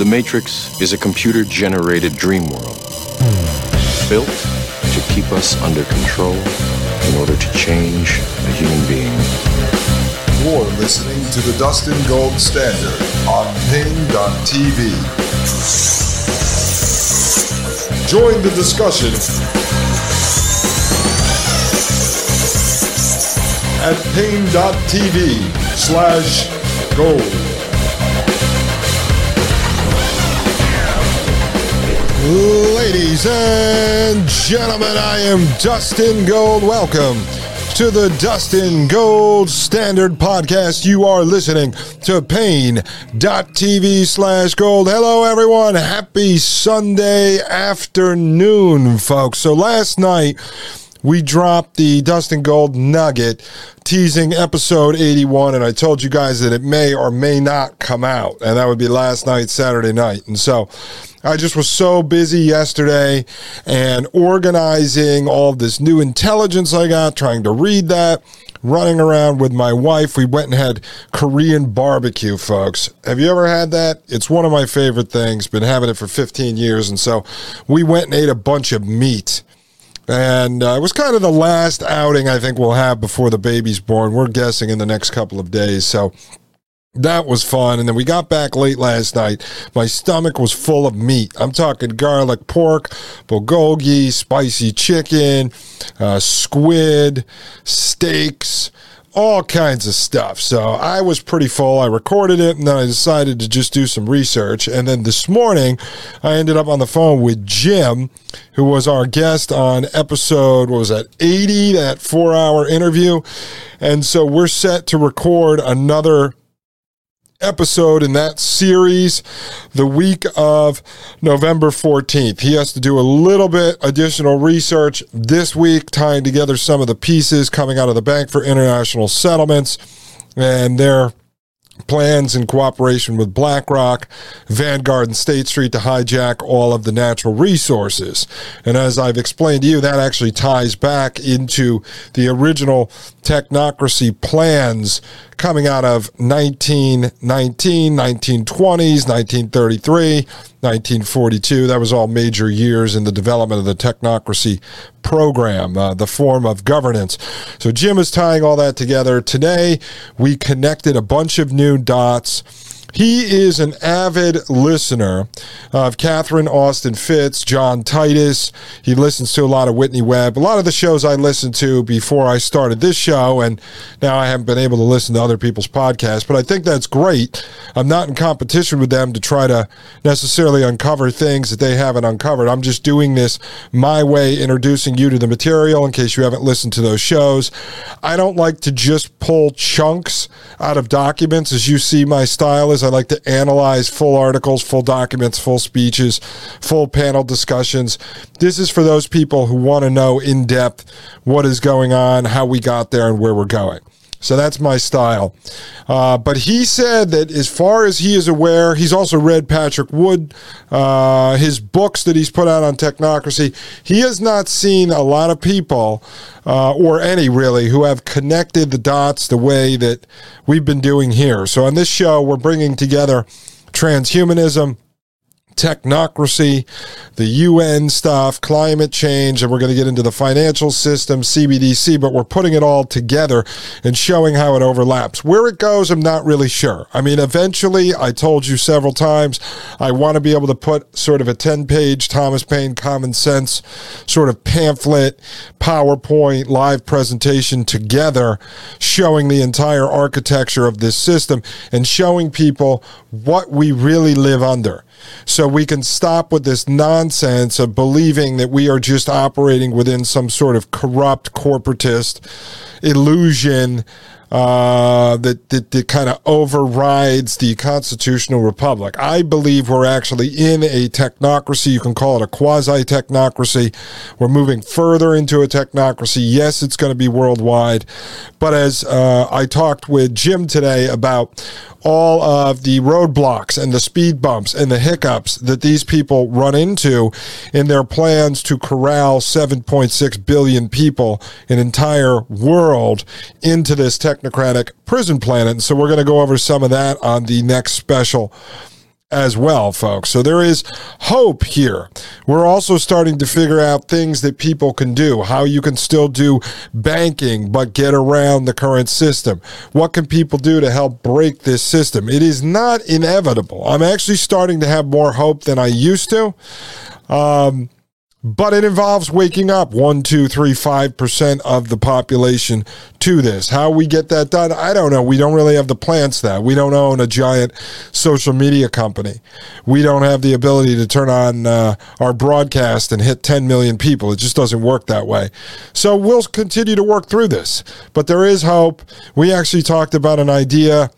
The Matrix is a computer generated dream world built to keep us under control in order to change a human being. You're listening to the Dustin Gold Standard on Paine.tv. Join the discussion at Paine.tv slash gold. Ladies and gentlemen, I am Dustin Gold. Welcome to the Dustin Gold Standard Podcast. You are listening to Paine.tv slash gold. Hello, everyone. Happy Sunday afternoon, folks. So last night, we dropped the Dustin Gold Nugget teasing episode 81, and I told you guys that it may or may not come out, and that would be last night, Saturday night. And so I just was so busy yesterday and organizing all this new intelligence I got, trying to read that, running around with my wife. We went and had Korean barbecue, folks. Have you ever had that? It's one of my favorite things. Been having it for 15 years. And so we went and ate a bunch of meat and uh, it was kind of the last outing I think we'll have before the baby's born. We're guessing in the next couple of days. So that was fun. And then we got back late last night. My stomach was full of meat. I'm talking garlic pork, bulgogi, spicy chicken, uh, squid, steaks all kinds of stuff. So I was pretty full. I recorded it and then I decided to just do some research. And then this morning, I ended up on the phone with Jim, who was our guest on episode, what was that, 80, that four hour interview. And so we're set to record another episode in that series the week of November 14th. He has to do a little bit additional research this week, tying together some of the pieces coming out of the Bank for International Settlements and their plans in cooperation with BlackRock, Vanguard, and State Street to hijack all of the natural resources. And as I've explained to you, that actually ties back into the original technocracy plans coming out of 1919, 1920s, 1933 1942. That was all major years in the development of the technocracy program, uh, the form of governance. So Jim is tying all that together. Today, we connected a bunch of new dots he is an avid listener of Catherine Austin Fitts, John Titus. He listens to a lot of Whitney Webb, a lot of the shows I listened to before I started this show, and now I haven't been able to listen to other people's podcasts. But I think that's great. I'm not in competition with them to try to necessarily uncover things that they haven't uncovered. I'm just doing this my way, introducing you to the material in case you haven't listened to those shows. I don't like to just pull chunks out of documents, as you see my style is I like to analyze full articles, full documents, full speeches, full panel discussions. This is for those people who want to know in depth what is going on, how we got there, and where we're going. So that's my style. Uh, but he said that as far as he is aware, he's also read Patrick Wood, uh, his books that he's put out on technocracy. He has not seen a lot of people, uh, or any really, who have connected the dots the way that we've been doing here. So on this show, we're bringing together transhumanism technocracy, the UN stuff, climate change, and we're going to get into the financial system, CBDC, but we're putting it all together and showing how it overlaps. Where it goes, I'm not really sure. I mean, eventually, I told you several times, I want to be able to put sort of a 10 page Thomas Paine common sense sort of pamphlet, PowerPoint, live presentation together, showing the entire architecture of this system and showing people what we really live under so we can stop with this nonsense of believing that we are just operating within some sort of corrupt corporatist illusion uh, that, that, that kind of overrides the constitutional republic. I believe we're actually in a technocracy. You can call it a quasi technocracy. We're moving further into a technocracy. Yes, it's going to be worldwide. But as uh, I talked with Jim today about all of the roadblocks and the speed bumps and the hiccups that these people run into in their plans to corral 7.6 billion people, an entire world, into this technocratic prison planet. And so we're going to go over some of that on the next special as well, folks. So there is hope here. We're also starting to figure out things that people can do, how you can still do banking, but get around the current system. What can people do to help break this system? It is not inevitable. I'm actually starting to have more hope than I used to. Um, but it involves waking up one, two, three, five percent of the population to this. How we get that done, I don't know. We don't really have the plans that. We don't own a giant social media company. We don't have the ability to turn on uh, our broadcast and hit 10 million people. It just doesn't work that way. So we'll continue to work through this. But there is hope. We actually talked about an idea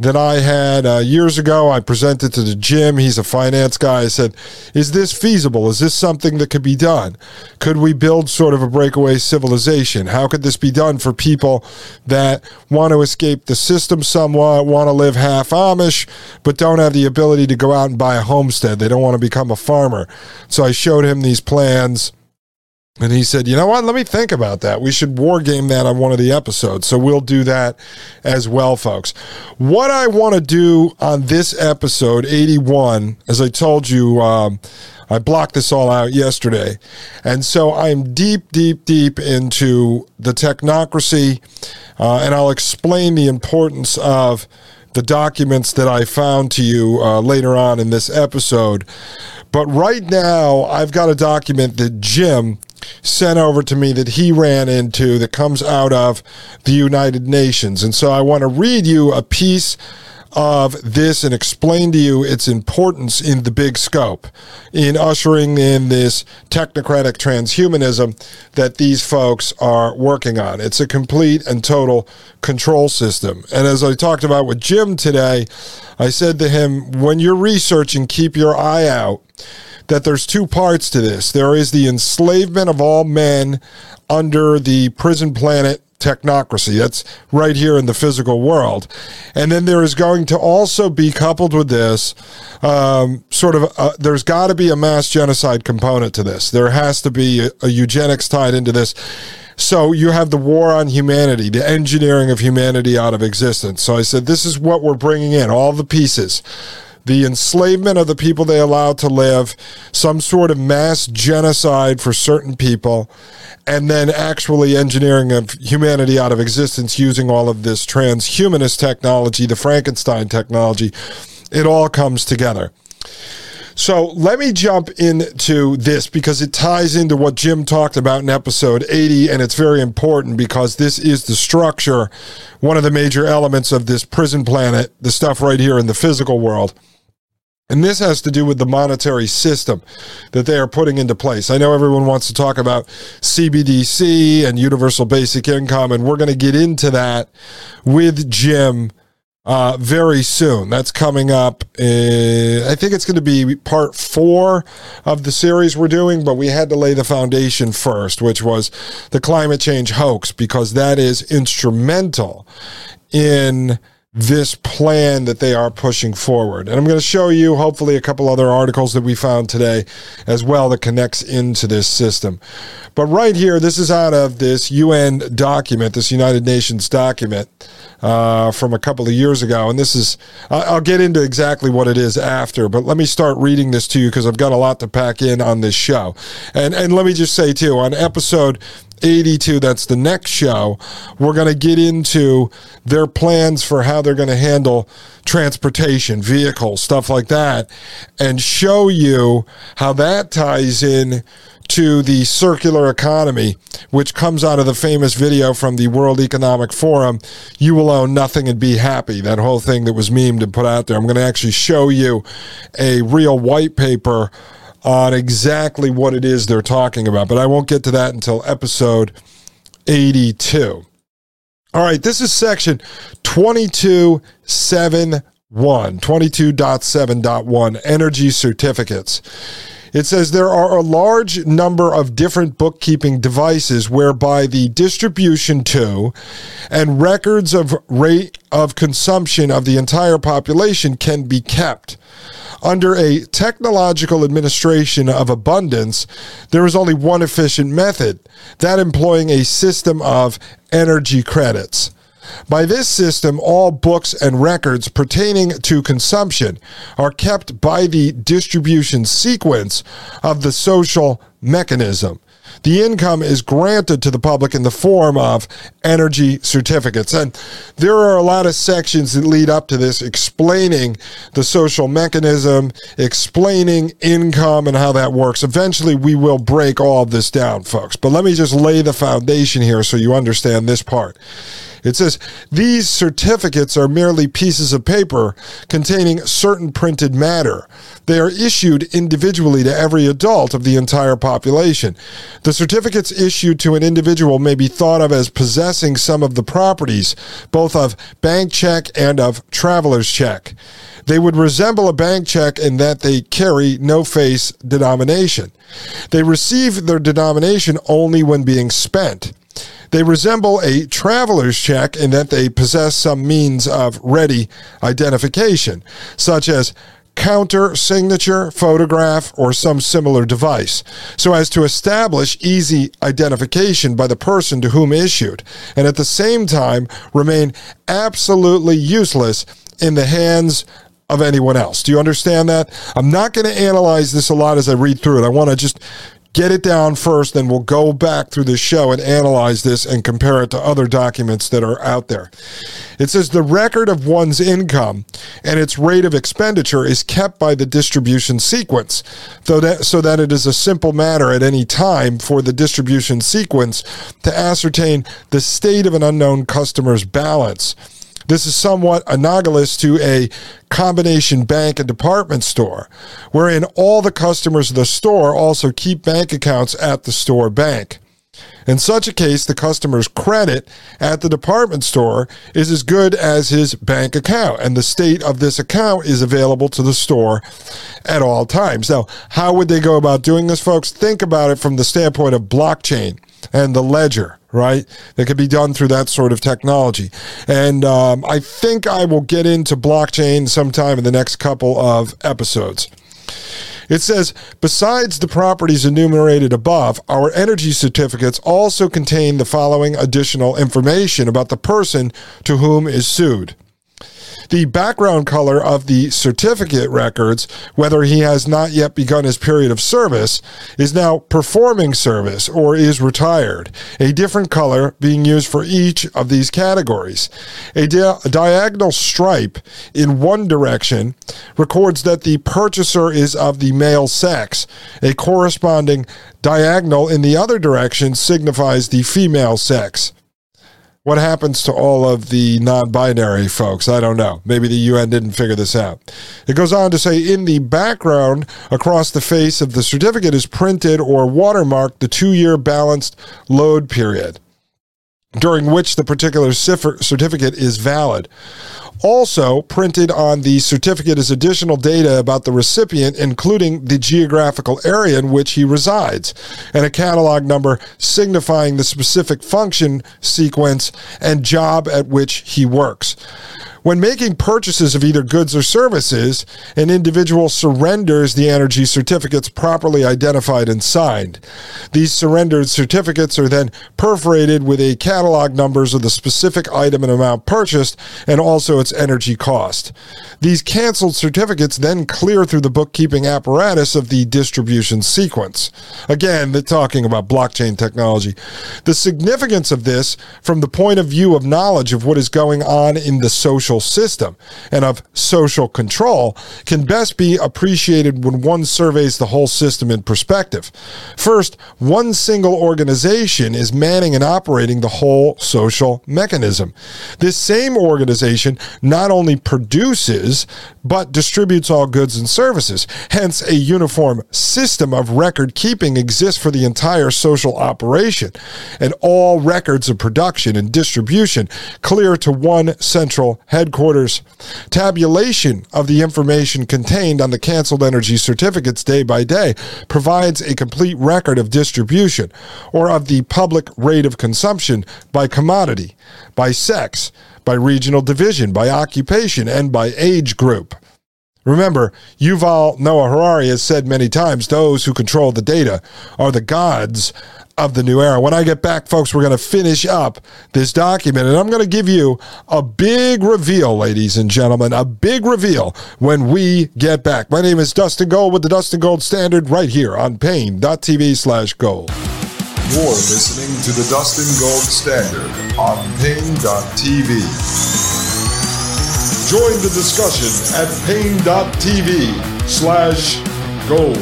that I had uh, years ago. I presented to the Jim. He's a finance guy. I said, Is this feasible? Is this something that could be done? Could we build sort of a breakaway civilization? How could this be done for people that want to escape the system somewhat, want to live half Amish, but don't have the ability to go out and buy a homestead? They don't want to become a farmer. So I showed him these plans and he said, you know what? Let me think about that. We should war game that on one of the episodes. So we'll do that as well, folks. What I want to do on this episode, 81, as I told you, um, I blocked this all out yesterday. And so I'm deep, deep, deep into the technocracy. Uh, and I'll explain the importance of the documents that I found to you uh, later on in this episode. But right now, I've got a document that Jim sent over to me that he ran into that comes out of the United Nations. And so I want to read you a piece of this and explain to you its importance in the big scope in ushering in this technocratic transhumanism that these folks are working on. It's a complete and total control system. And as I talked about with Jim today, I said to him, when you're researching, keep your eye out that there's two parts to this. There is the enslavement of all men under the prison planet technocracy. That's right here in the physical world. And then there is going to also be coupled with this um, sort of, a, there's got to be a mass genocide component to this. There has to be a, a eugenics tied into this. So you have the war on humanity, the engineering of humanity out of existence. So I said, this is what we're bringing in, all the pieces the enslavement of the people they allowed to live, some sort of mass genocide for certain people, and then actually engineering of humanity out of existence using all of this transhumanist technology, the Frankenstein technology. It all comes together. So let me jump into this because it ties into what Jim talked about in episode 80, and it's very important because this is the structure, one of the major elements of this prison planet, the stuff right here in the physical world. And this has to do with the monetary system that they are putting into place. I know everyone wants to talk about CBDC and universal basic income, and we're going to get into that with Jim uh, very soon. That's coming up. Uh, I think it's going to be part four of the series we're doing, but we had to lay the foundation first, which was the climate change hoax, because that is instrumental in this plan that they are pushing forward. And I'm going to show you hopefully a couple other articles that we found today as well that connects into this system. But right here, this is out of this UN document, this United Nations document uh, from a couple of years ago. And this is, I'll get into exactly what it is after, but let me start reading this to you because I've got a lot to pack in on this show. And, and let me just say too, on episode 82, that's the next show, we're going to get into their plans for how they're going to handle transportation, vehicles, stuff like that, and show you how that ties in to the circular economy, which comes out of the famous video from the World Economic Forum, You Will Own Nothing and Be Happy, that whole thing that was memed and put out there. I'm going to actually show you a real white paper on exactly what it is they're talking about, but I won't get to that until episode 82. All right, this is section 2271, 22.7.1, energy certificates. It says there are a large number of different bookkeeping devices whereby the distribution to and records of rate of consumption of the entire population can be kept. Under a technological administration of abundance, there is only one efficient method, that employing a system of energy credits. By this system, all books and records pertaining to consumption are kept by the distribution sequence of the social mechanism the income is granted to the public in the form of energy certificates. And there are a lot of sections that lead up to this explaining the social mechanism, explaining income and how that works. Eventually, we will break all this down, folks. But let me just lay the foundation here so you understand this part. It says these certificates are merely pieces of paper containing certain printed matter. They are issued individually to every adult of the entire population. The certificates issued to an individual may be thought of as possessing some of the properties, both of bank check and of traveler's check. They would resemble a bank check in that they carry no face denomination. They receive their denomination only when being spent. They resemble a traveler's check in that they possess some means of ready identification, such as counter signature, photograph, or some similar device, so as to establish easy identification by the person to whom issued, and at the same time remain absolutely useless in the hands of anyone else. Do you understand that? I'm not going to analyze this a lot as I read through it. I want to just get it down first, then we'll go back through the show and analyze this and compare it to other documents that are out there. It says the record of one's income and its rate of expenditure is kept by the distribution sequence, though that, so that it is a simple matter at any time for the distribution sequence to ascertain the state of an unknown customer's balance. This is somewhat analogous to a combination bank and department store, wherein all the customers of the store also keep bank accounts at the store bank. In such a case, the customer's credit at the department store is as good as his bank account, and the state of this account is available to the store at all times. Now, how would they go about doing this, folks? Think about it from the standpoint of blockchain and the ledger right? That could be done through that sort of technology. And um, I think I will get into blockchain sometime in the next couple of episodes. It says, besides the properties enumerated above, our energy certificates also contain the following additional information about the person to whom is sued. The background color of the certificate records, whether he has not yet begun his period of service, is now performing service or is retired, a different color being used for each of these categories. A, di- a diagonal stripe in one direction records that the purchaser is of the male sex. A corresponding diagonal in the other direction signifies the female sex. What happens to all of the non binary folks? I don't know. Maybe the UN didn't figure this out. It goes on to say in the background, across the face of the certificate, is printed or watermarked the two year balanced load period during which the particular certificate is valid. Also, printed on the certificate is additional data about the recipient, including the geographical area in which he resides, and a catalog number signifying the specific function sequence and job at which he works. When making purchases of either goods or services, an individual surrenders the energy certificates properly identified and signed. These surrendered certificates are then perforated with a catalog numbers of the specific item and amount purchased and also its energy cost. These canceled certificates then clear through the bookkeeping apparatus of the distribution sequence. Again, they're talking about blockchain technology. The significance of this from the point of view of knowledge of what is going on in the social social system and of social control can best be appreciated when one surveys the whole system in perspective. First, one single organization is manning and operating the whole social mechanism. This same organization not only produces, but distributes all goods and services. Hence, a uniform system of record keeping exists for the entire social operation, and all records of production and distribution clear to one central headquarters. Tabulation of the information contained on the canceled energy certificates day by day provides a complete record of distribution or of the public rate of consumption by commodity, by sex, by regional division, by occupation, and by age group. Remember, Yuval Noah Harari has said many times those who control the data are the gods of the new era. When I get back, folks, we're going to finish up this document, and I'm going to give you a big reveal, ladies and gentlemen, a big reveal when we get back. My name is Dustin Gold with the Dustin Gold Standard right here on Paine.tv slash gold. You're listening to the Dustin Gold Standard on Paine.tv. Join the discussion at Paine.tv slash gold.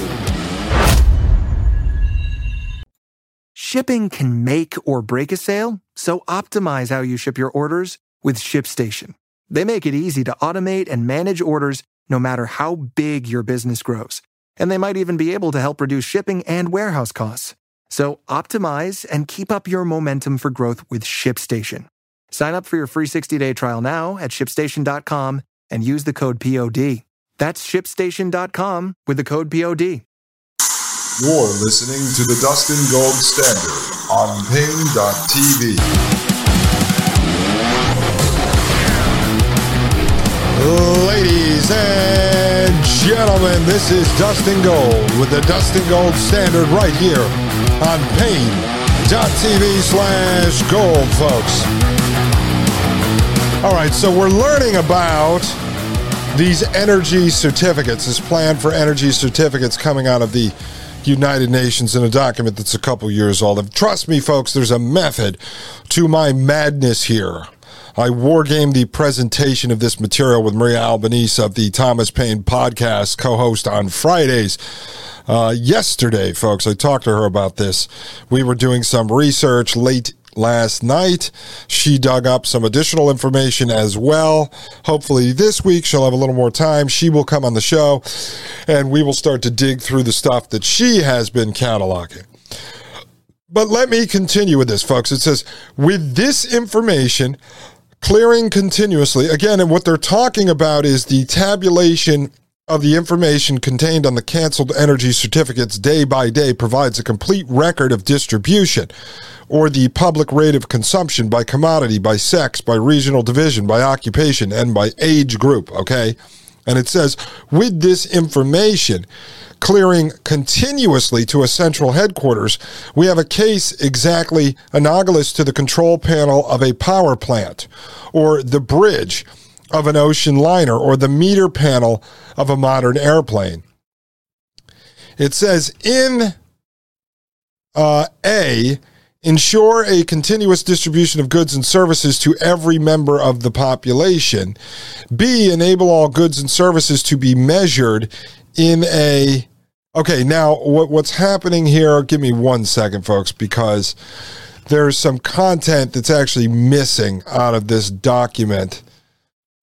Shipping can make or break a sale, so optimize how you ship your orders with ShipStation. They make it easy to automate and manage orders no matter how big your business grows. And they might even be able to help reduce shipping and warehouse costs. So optimize and keep up your momentum for growth with ShipStation. Sign up for your free 60-day trial now at shipstation.com and use the code POD. That's shipstation.com with the code POD. You're listening to the Dustin Gold Standard on Paine.tv. Ladies and gentlemen, this is Dustin Gold with the Dustin Gold Standard right here on Paine.tv slash gold, folks. All right, so we're learning about these energy certificates, this plan for energy certificates coming out of the United Nations in a document that's a couple years old. And trust me, folks, there's a method to my madness here. I wargamed the presentation of this material with Maria Albanese of the Thomas Paine podcast, co host on Fridays. Uh, yesterday, folks, I talked to her about this. We were doing some research late last night. She dug up some additional information as well. Hopefully, this week she'll have a little more time. She will come on the show and we will start to dig through the stuff that she has been cataloging. But let me continue with this, folks. It says, with this information, clearing continuously, again, and what they're talking about is the tabulation of the information contained on the canceled energy certificates day by day provides a complete record of distribution or the public rate of consumption by commodity, by sex, by regional division, by occupation, and by age group. Okay. And it says, with this information clearing continuously to a central headquarters, we have a case exactly analogous to the control panel of a power plant or the bridge of an ocean liner or the meter panel of a modern airplane. It says in uh, A, ensure a continuous distribution of goods and services to every member of the population. B, enable all goods and services to be measured in a. Okay, now what, what's happening here? Give me one second, folks, because there's some content that's actually missing out of this document.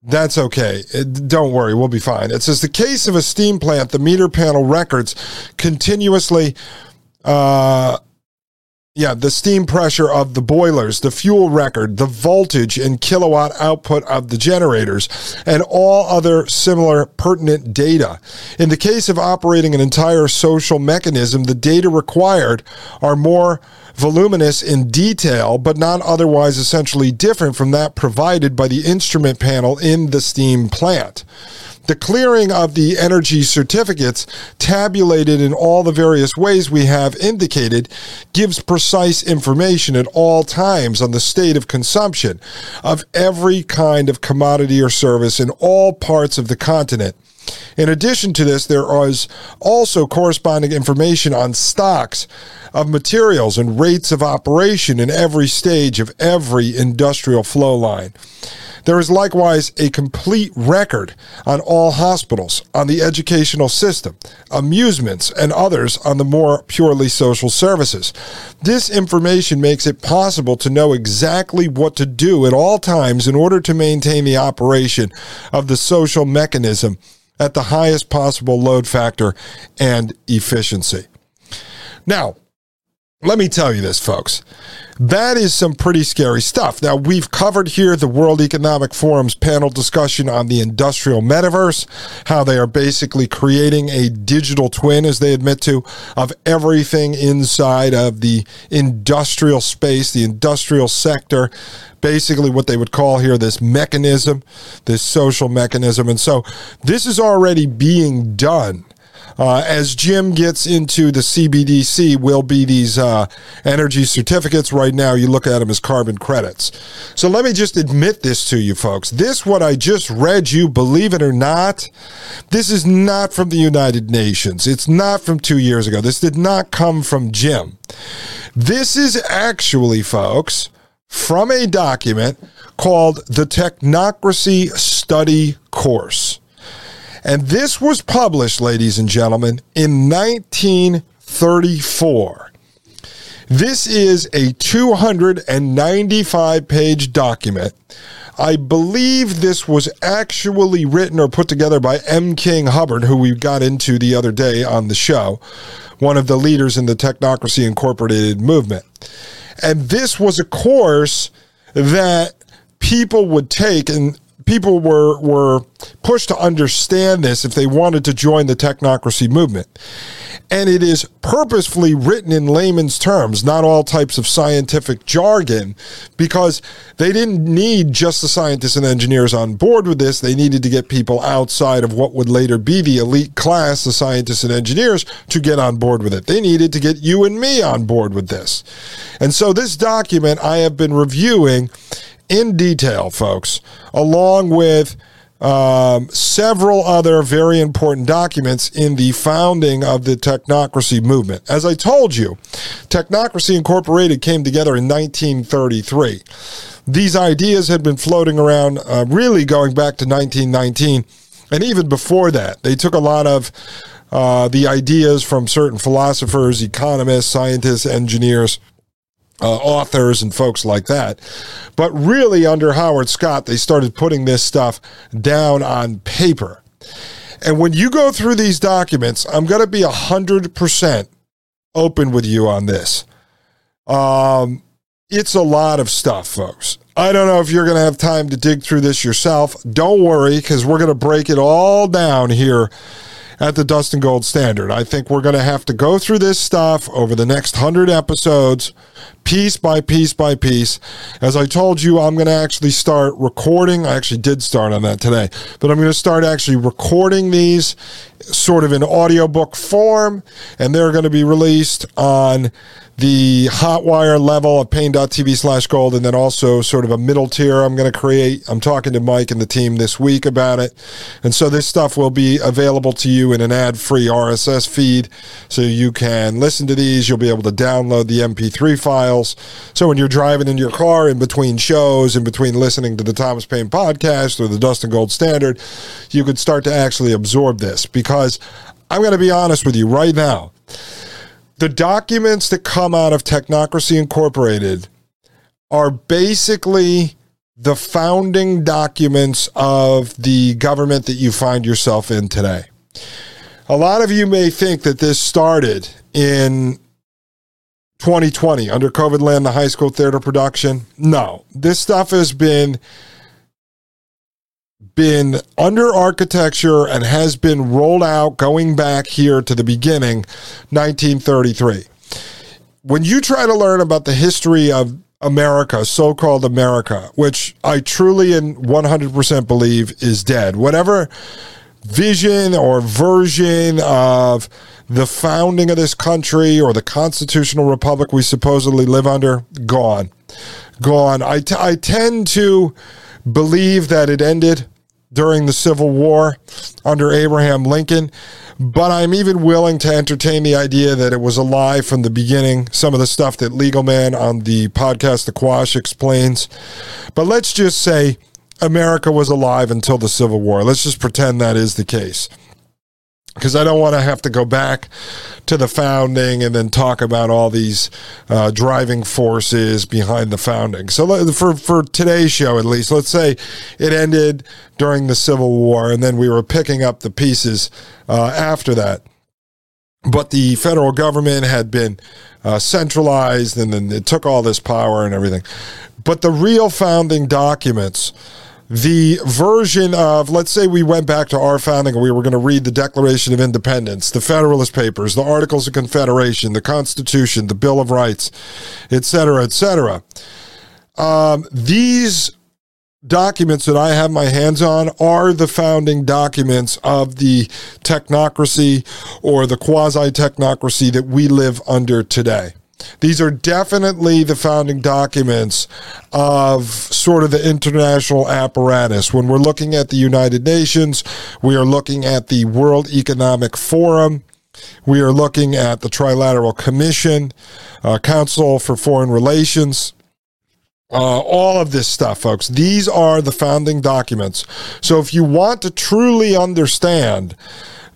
That's okay. It, don't worry, we'll be fine. It says the case of a steam plant, the meter panel records continuously. Uh, yeah, the steam pressure of the boilers, the fuel record, the voltage and kilowatt output of the generators, and all other similar pertinent data. In the case of operating an entire social mechanism, the data required are more voluminous in detail, but not otherwise essentially different from that provided by the instrument panel in the steam plant. The clearing of the energy certificates, tabulated in all the various ways we have indicated, gives precise information at all times on the state of consumption of every kind of commodity or service in all parts of the continent. In addition to this, there is also corresponding information on stocks of materials and rates of operation in every stage of every industrial flow line. There is likewise a complete record on all hospitals, on the educational system, amusements, and others on the more purely social services. This information makes it possible to know exactly what to do at all times in order to maintain the operation of the social mechanism at the highest possible load factor and efficiency. Now, let me tell you this, folks. That is some pretty scary stuff. Now, we've covered here the World Economic Forum's panel discussion on the industrial metaverse, how they are basically creating a digital twin, as they admit to, of everything inside of the industrial space, the industrial sector, basically what they would call here this mechanism, this social mechanism. And so this is already being done uh, as Jim gets into the CBDC, will be these uh, energy certificates. Right now, you look at them as carbon credits. So let me just admit this to you, folks. This, what I just read you, believe it or not, this is not from the United Nations. It's not from two years ago. This did not come from Jim. This is actually, folks, from a document called the Technocracy Study Course. And this was published, ladies and gentlemen, in 1934. This is a 295 page document. I believe this was actually written or put together by M. King Hubbert, who we got into the other day on the show, one of the leaders in the Technocracy Incorporated movement. And this was a course that people would take and people were were pushed to understand this if they wanted to join the technocracy movement. And it is purposefully written in layman's terms, not all types of scientific jargon, because they didn't need just the scientists and engineers on board with this. They needed to get people outside of what would later be the elite class, the scientists and engineers, to get on board with it. They needed to get you and me on board with this. And so this document I have been reviewing in detail, folks, along with um, several other very important documents in the founding of the technocracy movement. As I told you, Technocracy Incorporated came together in 1933. These ideas had been floating around uh, really going back to 1919, and even before that. They took a lot of uh, the ideas from certain philosophers, economists, scientists, engineers uh, authors and folks like that. But really, under Howard Scott, they started putting this stuff down on paper. And when you go through these documents, I'm going to be 100% open with you on this. Um, it's a lot of stuff, folks. I don't know if you're going to have time to dig through this yourself. Don't worry, because we're going to break it all down here at the Dustin Gold Standard. I think we're going to have to go through this stuff over the next 100 episodes piece by piece by piece. As I told you, I'm going to actually start recording. I actually did start on that today, but I'm going to start actually recording these sort of in audiobook form, and they're going to be released on the hotwire level of paine.tv slash gold and then also sort of a middle tier i'm going to create. I'm talking to mike and the team this week about it. And so this stuff will be available to you in an ad-free rss feed so you can listen to these. You'll be able to download the mp3 files. So when you're driving in your car in between shows in between listening to the thomas paine podcast or the dustin gold standard you could start to actually absorb this. Because i'm going to be honest with you right now the documents that come out of Technocracy Incorporated are basically the founding documents of the government that you find yourself in today. A lot of you may think that this started in 2020 under COVID land, the high school theater production. No, this stuff has been been under architecture and has been rolled out going back here to the beginning, 1933. When you try to learn about the history of America, so called America, which I truly and 100% believe is dead, whatever vision or version of the founding of this country or the constitutional republic we supposedly live under, gone. Gone. I, t- I tend to believe that it ended during the Civil War under Abraham Lincoln. But I'm even willing to entertain the idea that it was a lie from the beginning. Some of the stuff that Legal Man on the podcast The Quash explains. But let's just say America was alive until the Civil War. Let's just pretend that is the case because I don't want to have to go back to the founding and then talk about all these uh, driving forces behind the founding. So for for today's show, at least, let's say it ended during the Civil War, and then we were picking up the pieces uh, after that. But the federal government had been uh, centralized, and then it took all this power and everything. But the real founding documents the version of, let's say we went back to our founding and we were going to read the Declaration of Independence, the Federalist Papers, the Articles of Confederation, the Constitution, the Bill of Rights, etc., etc. Um, these documents that I have my hands on are the founding documents of the technocracy or the quasi technocracy that we live under today. These are definitely the founding documents of sort of the international apparatus. When we're looking at the United Nations, we are looking at the World Economic Forum. We are looking at the Trilateral Commission, uh, Council for Foreign Relations, uh, all of this stuff, folks. These are the founding documents. So if you want to truly understand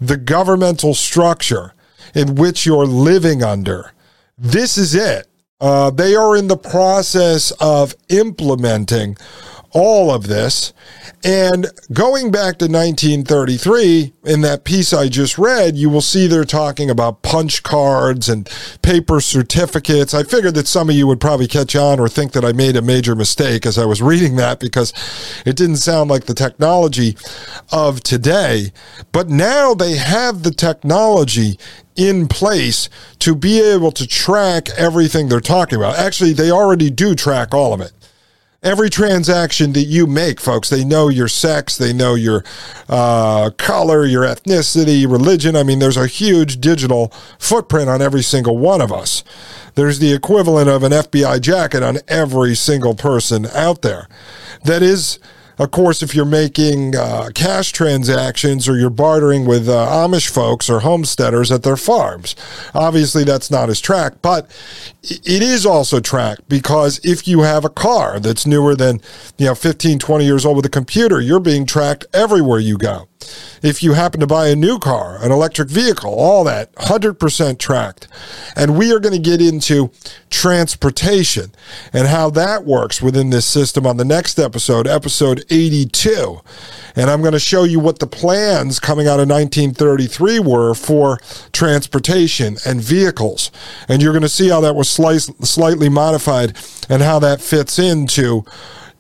the governmental structure in which you're living under, this is it. Uh, they are in the process of implementing all of this. And going back to 1933, in that piece I just read, you will see they're talking about punch cards and paper certificates. I figured that some of you would probably catch on or think that I made a major mistake as I was reading that because it didn't sound like the technology of today. But now they have the technology in place to be able to track everything they're talking about. Actually, they already do track all of it every transaction that you make, folks. They know your sex, they know your uh, color, your ethnicity, religion. I mean, there's a huge digital footprint on every single one of us. There's the equivalent of an FBI jacket on every single person out there. That is of course, if you're making uh, cash transactions or you're bartering with uh, Amish folks or homesteaders at their farms, obviously that's not as tracked, but it is also tracked because if you have a car that's newer than, you know, 15, 20 years old with a computer, you're being tracked everywhere you go. If you happen to buy a new car, an electric vehicle, all that 100% tracked. And we are going to get into transportation and how that works within this system on the next episode, episode 82. And I'm going to show you what the plans coming out of 1933 were for transportation and vehicles. And you're going to see how that was slightly modified and how that fits into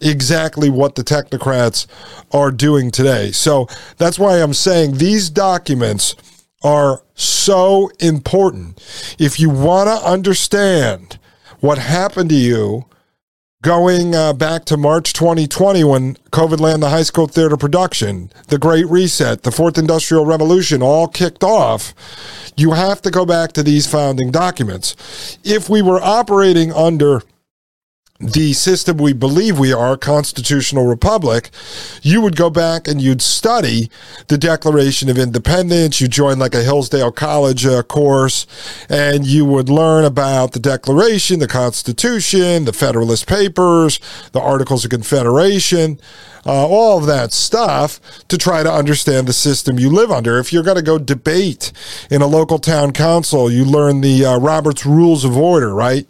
exactly what the technocrats are doing today. So that's why I'm saying these documents are so important. If you want to understand what happened to you going uh, back to March 2020 when COVID landed the high school theater production, the Great Reset, the Fourth Industrial Revolution all kicked off, you have to go back to these founding documents. If we were operating under the system we believe we are, constitutional republic, you would go back and you'd study the Declaration of Independence. You join like a Hillsdale College uh, course, and you would learn about the Declaration, the Constitution, the Federalist Papers, the Articles of Confederation uh, all of that stuff to try to understand the system you live under. If you're going to go debate in a local town council, you learn the uh, Robert's Rules of Order, right?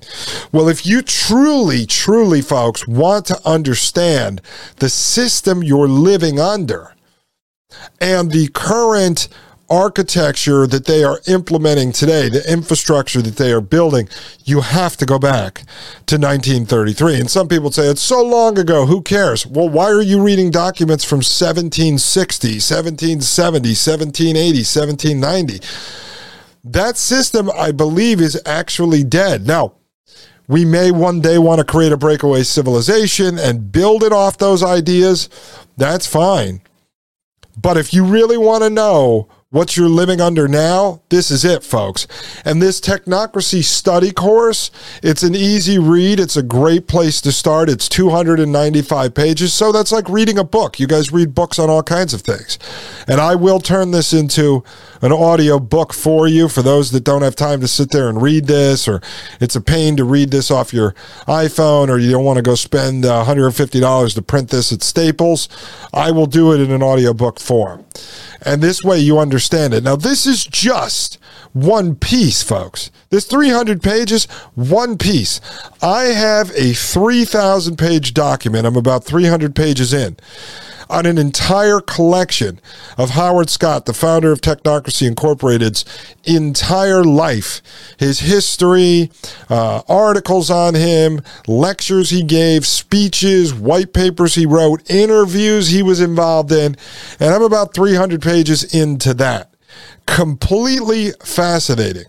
Well, if you truly, truly, folks, want to understand the system you're living under and the current architecture that they are implementing today, the infrastructure that they are building, you have to go back to 1933. And some people say it's so long ago, who cares? Well, why are you reading documents from 1760, 1770, 1780, 1790? That system, I believe, is actually dead. Now, we may one day want to create a breakaway civilization and build it off those ideas. That's fine. But if you really want to know what you're living under now, this is it, folks. And this technocracy study course, it's an easy read. It's a great place to start. It's 295 pages. So that's like reading a book. You guys read books on all kinds of things. And I will turn this into an audio book for you for those that don't have time to sit there and read this, or it's a pain to read this off your iPhone, or you don't want to go spend uh, $150 to print this at Staples. I will do it in an audio book form. And this way you understand it. Now, this is just one piece, folks. This 300 pages, one piece. I have a 3,000 page document. I'm about 300 pages in on an entire collection of Howard Scott, the founder of Technocracy Incorporated's entire life, his history, uh, articles on him, lectures he gave, speeches, white papers he wrote, interviews he was involved in. And I'm about 300 pages into that. Completely fascinating.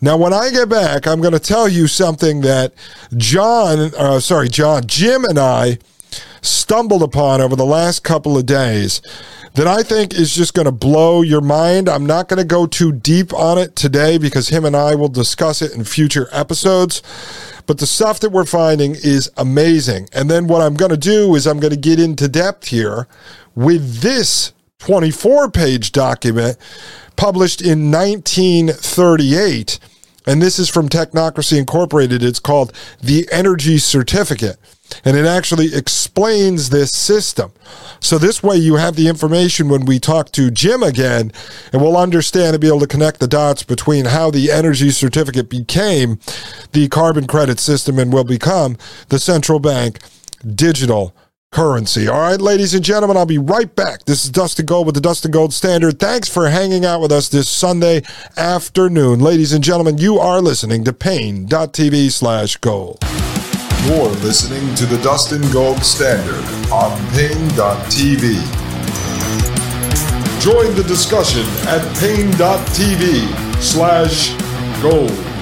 Now, when I get back, I'm going to tell you something that John, uh, sorry, John, Jim, and I stumbled upon over the last couple of days that I think is just going to blow your mind. I'm not going to go too deep on it today because him and I will discuss it in future episodes. But the stuff that we're finding is amazing. And then what I'm going to do is I'm going to get into depth here with this 24 page document published in 1938. And this is from Technocracy Incorporated. It's called the Energy Certificate and it actually explains this system. So this way you have the information when we talk to Jim again, and we'll understand and be able to connect the dots between how the energy certificate became the carbon credit system and will become the central bank digital currency. All right, ladies and gentlemen, I'll be right back. This is Dustin Gold with the Dustin Gold Standard. Thanks for hanging out with us this Sunday afternoon. Ladies and gentlemen, you are listening to Paine.tv slash gold. You're listening to the Dustin Gold Standard on Paine.tv. Join the discussion at Paine.tv slash gold.